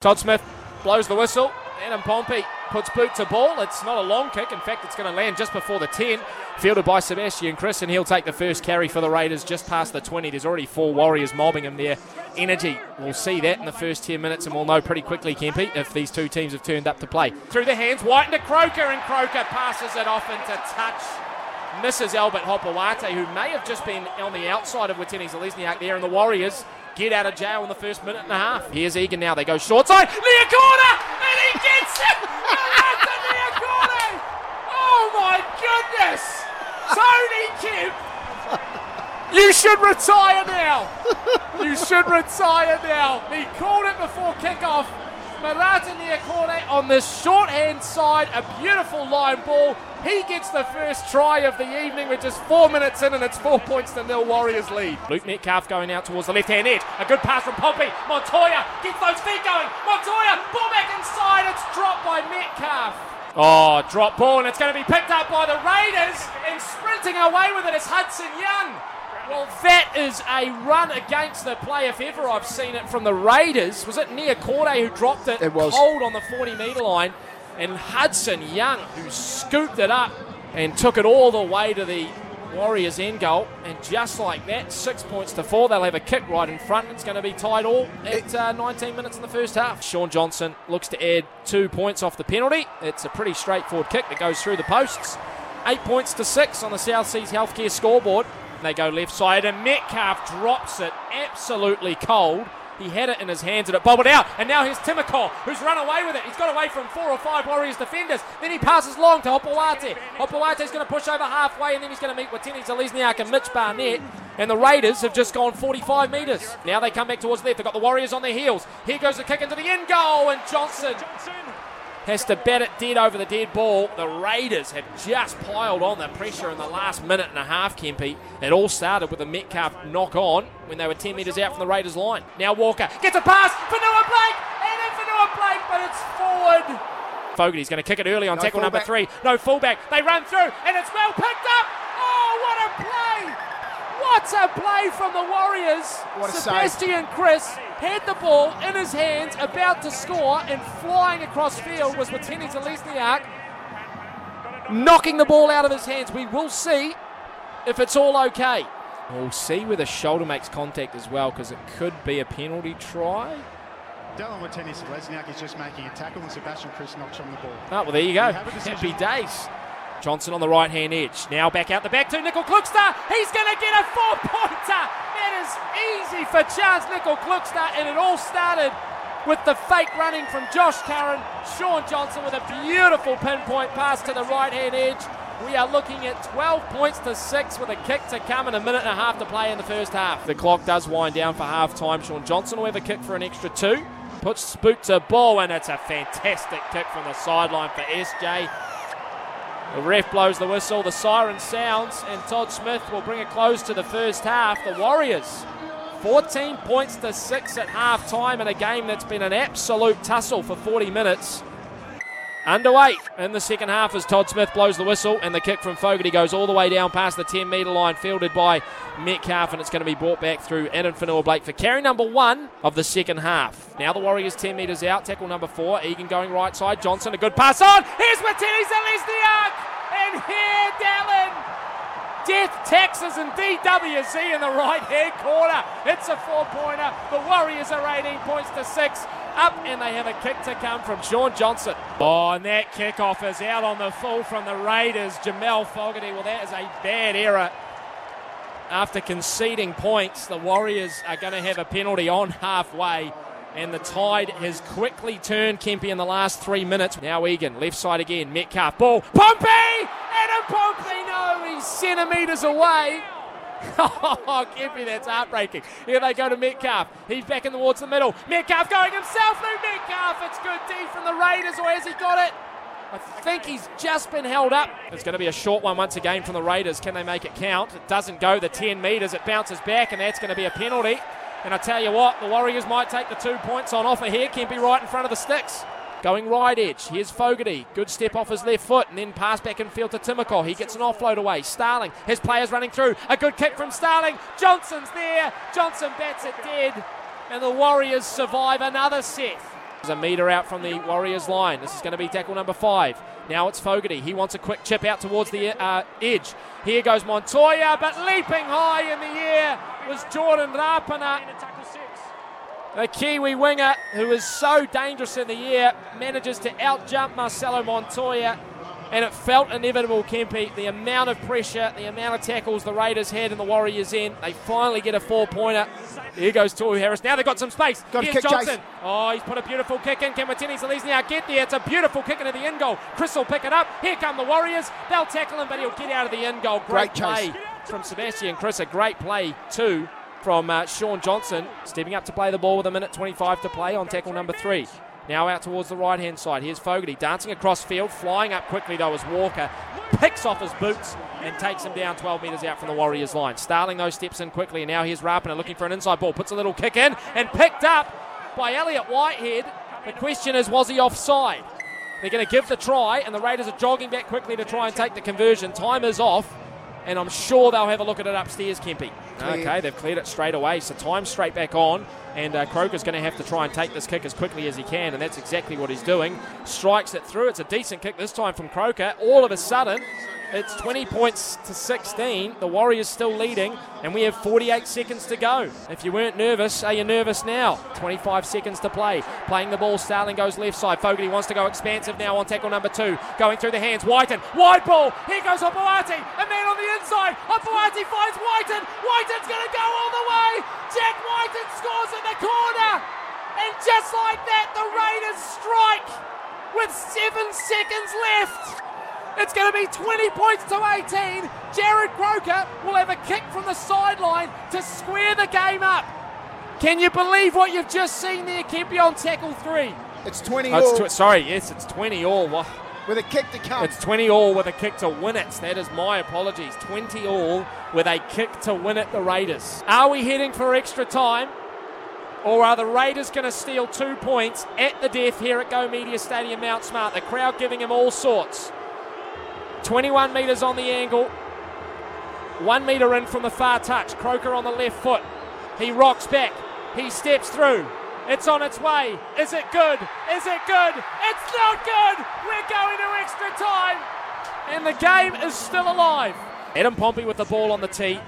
Todd Smith blows the whistle. Adam Pompey puts boot to ball. It's not a long kick. In fact, it's going to land just before the 10. Fielded by Sebastian Kris, and he'll take the first carry for the Raiders just past the 20. There's already four Warriors mobbing him there. Energy. We'll see that in the first 10 minutes, and we'll know pretty quickly, Kempy, if these two teams have turned up to play. Through the hands, White into Croker, and Croker passes it off into touch. Misses Albert Hopoate, who may have just been on the outside of Watene Zelezniak there, and the Warriors get out of jail in the first minute and a half. Here's Egan now. They go short side. Liacorda! And he gets it! Oh my goodness! Tony Kemp! You should retire now! You should retire now! He called it before kickoff. Marata Niukore on the shorthand side, a beautiful line ball. He gets the first try of the evening with just four minutes in, and it's four points to nil Warriors lead. Luke Metcalf going out towards the left hand edge. A good pass from Pompey. Montoya gets those feet going. Montoya, ball back inside. It's dropped by Metcalf. Oh, drop ball, and it's going to be picked up by the Raiders, and sprinting away with it is Hudson Young. Well, that is a run against the play, if ever I've seen it from the Raiders. Was it Niukore who dropped it, It was. cold on the 40 metre line? And Hudson Young, who scooped it up and took it all the way to the Warriors' end goal. And just like that, six points to four. They'll have a kick right in front. It's going to be tied all at uh, 19 minutes in the first half. Shaun Johnson looks to add two points off the penalty. It's a pretty straightforward kick that goes through the posts. Eight points to six on the South Seas Healthcare scoreboard. They go left side, and Metcalf drops it absolutely cold. He had it in his hands and it bobbled out. And now here's Timoko, who's run away with it. He's got away from four or five Warriors defenders. Then he passes long to Hopoate. Hopoate's going to push over halfway, and then he's going to meet with Watene Zelezniak and Mitch Barnett. And the Raiders have just gone 45 metres. Now they come back towards the left. They've got the Warriors on their heels. Here goes the kick into the end goal, and Johnson has to bat it dead over the dead ball. The Raiders have just piled on the pressure in the last minute and a half, Kempy. It all started with a Metcalf knock on when they were 10 metres out from the Raiders' line. Now Walker gets a pass for Noah Blake, and in for Noah Blake, but it's forward. Fogarty's going to kick it early on No tackle number three. No fullback. They run through, and it's well picked up. Oh, what a play! What a play from the Warriors. What a save. Sebastian Kris had the ball in his hands, about to score, and flying across field was Watene Zelezniak, knocking the ball out of his hands. We will see if it's all okay. We'll see where the shoulder makes contact as well, because it could be a penalty try. Dallin Watene Zelezniak is just making a tackle and Sebastian Kris knocks on the ball. Oh, well, there you go. We have a decision. Happy days. Johnson on the right hand edge. Now back out the back to Nicoll-Klokstad. He's going to get a four pointer. That is easy for Charnze Nicoll-Klokstad. And it all started with the fake running from Josh Curran. Shaun Johnson with a beautiful pinpoint pass to the right hand edge. We are looking at 12 points to 6 with a kick to come and a minute and a half to play in the first half. The clock does wind down for half time. Shaun Johnson will have a kick for an extra two. Puts Spook to ball, and it's a fantastic kick from the sideline for SJ. The ref blows the whistle, the siren sounds, and Todd Smith will bring a close to the first half. The Warriors, 14 points to 6 at half time in a game that's been an absolute tussle for 40 minutes. Underway in the second half as Todd Smith blows the whistle, and the kick from Fogarty goes all the way down past the 10 metre line, fielded by Metcalf, and it's going to be brought back through Addin Fonua-Blake for carry number one of the second half. Now the Warriors 10 metres out, tackle number four, Egan going right side, Johnson a good pass on. Here's Watene Zelezniak, and here Dallin. Death, Texas, and DWZ in the right hand corner. It's a four pointer. The Warriors are 18 points to six. Up, and they have a kick to come from Shaun Johnson. Oh, and that kickoff is out on the full from the Raiders. Jamal Fogarty. Well, that is a bad error. After conceding points, the Warriors are going to have a penalty on halfway. And the tide has quickly turned Kempy in the last three minutes. Now Egan, left side again. Metcalf, ball. Pompey! Adam Pompey, no, he's centimetres away. Oh, Kempy, that's heartbreaking. Here they go to Metcalf. He's back in the towards the middle. Metcalf going himself through Metcalf. It's good D from the Raiders, or has he got it? I think he's just been held up. It's going to be a short one once again from the Raiders. Can they make it count? It doesn't go the 10 metres. It bounces back, and that's going to be a penalty. And I tell you what, the Warriors might take the two points on offer here. Kempy right in front of the sticks. Going right edge. Here's Fogarty. Good step off his left foot and then pass back and field to Timoko. He gets an offload away. Starling. His players running through. A good kick from Starling. Johnson's there. Johnson bats it dead. And the Warriors survive another set. There's a metre out from the Warriors line. This is going to be tackle number five. Now it's Fogarty. He wants a quick chip out towards the uh, edge. Here goes Montoya, but leaping high in the air was Jordan Rapana. The Kiwi winger, who is so dangerous in the air, manages to outjump Marcelo Montoya and it felt inevitable, Kempy. The amount of pressure, the amount of tackles the Raiders had in the Warriors end, they finally get a four pointer. Here goes Tohu Harris. Now they've got some space. Got Here's Johnson. Chase. Oh, he's put a beautiful kick in. Can Watene Now get there? It's a beautiful kick into the end goal. Kris will pick it up. Here come the Warriors. They'll tackle him, but he'll get out of the end goal. Great, Great chase. play from Sebastian Kris. A great play, too, from uh, Shaun Johnson, stepping up to play the ball with a minute 25 to play on tackle number three. Now out towards the right hand side. Here's Fogarty dancing across field, flying up quickly though as Walker picks off his boots and takes him down 12 metres out from the Warriors line. Starling those steps in quickly. And now here's Rapana looking for an inside ball, puts a little kick in and picked up by Elliott Whitehead. The question is, was he offside? They're going to give the try, and the Raiders are jogging back quickly to try and take the conversion. Time is off, and I'm sure they'll have a look at it upstairs, Okay, they've cleared it straight away, so time straight back on, and uh, Croker's going to have to try and take this kick as quickly as he can, and that's exactly what he's doing. Strikes it through. It's a decent kick this time from Croker. All of a sudden, it's 20 points to 16. The Warriors still leading, and we have 48 seconds to go. If you weren't nervous, are you nervous now? 25 seconds to play. Playing the ball, Starling goes left side. Fogarty wants to go expansive now on tackle number two. Going through the hands, Wighton, wide ball. Here goes Hopoate, a man on the inside. Hopoate finds Wighton. Wighton's going to go all the way. Jack Wighton scores in the corner. And just like that, the Raiders strike with seven seconds left. It's going to be 20 points to 18. Jarrod Croker will have a kick from the sideline to square the game up. Can you believe what you've just seen there, Kempy, on tackle three? It's 20 Oh, it's tw- sorry, yes, it's 20 all. Wha- with a kick to come. It's 20 all with a kick to win it. That is my apologies. 20 all with a kick to win it, the Raiders. Are we heading for extra time? Or are the Raiders going to steal two points at the death here at Go Media Stadium, Mount Smart? The crowd giving him all sorts. 21 metres on the angle. One metre in from the far touch. Croker on the left foot. He rocks back. He steps through. It's on its way. Is it good? Is it good? It's not good. We're going to extra time. And the game is still alive. Adam Pompey with the ball on the tee.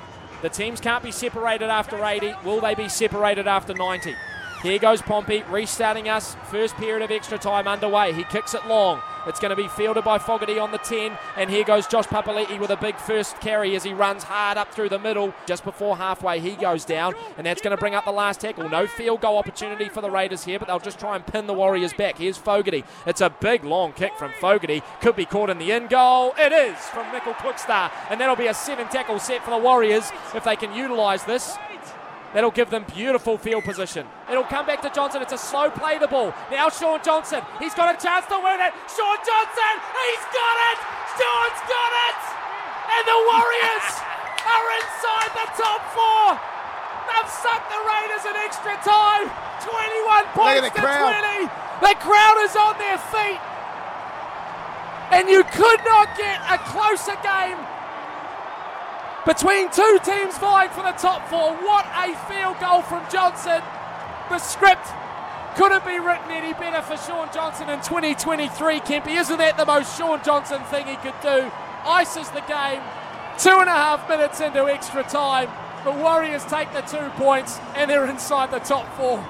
The teams can't be separated after 80. Will they be separated after 90? Here goes Pompey, restarting us. First period of extra time underway. He kicks it long. It's going to be fielded by Fogarty on the 10. And here goes Josh Papali'i with a big first carry as he runs hard up through the middle. Just before halfway, he goes down. And that's going to bring up the last tackle. No field goal opportunity for the Raiders here, but they'll just try and pin the Warriors back. Here's Fogarty. It's a big long kick from Fogarty. Could be caught in the end goal. It is from Nicoll-Klokstad. And that'll be a seven tackle set for the Warriors if they can utilise this. That'll give them beautiful field position. It'll come back to Johnson. It's a slow play the ball. Now Shaun Johnson. He's got a chance to win it. Shaun Johnson. He's got it. Shaun's got it. And the Warriors are inside the top four. They've sucked the Raiders in extra time. 21 points to crowd. 20. The crowd is on their feet. And you could not get a closer game between two teams vying for the top four. What a field goal from Johnson. The script couldn't be written any better for Shaun Johnson in 2023, Kempy. Isn't that the most Shaun Johnson thing he could do? Ices the game. Two and a half minutes into extra time. The Warriors take the two points and they're inside the top four.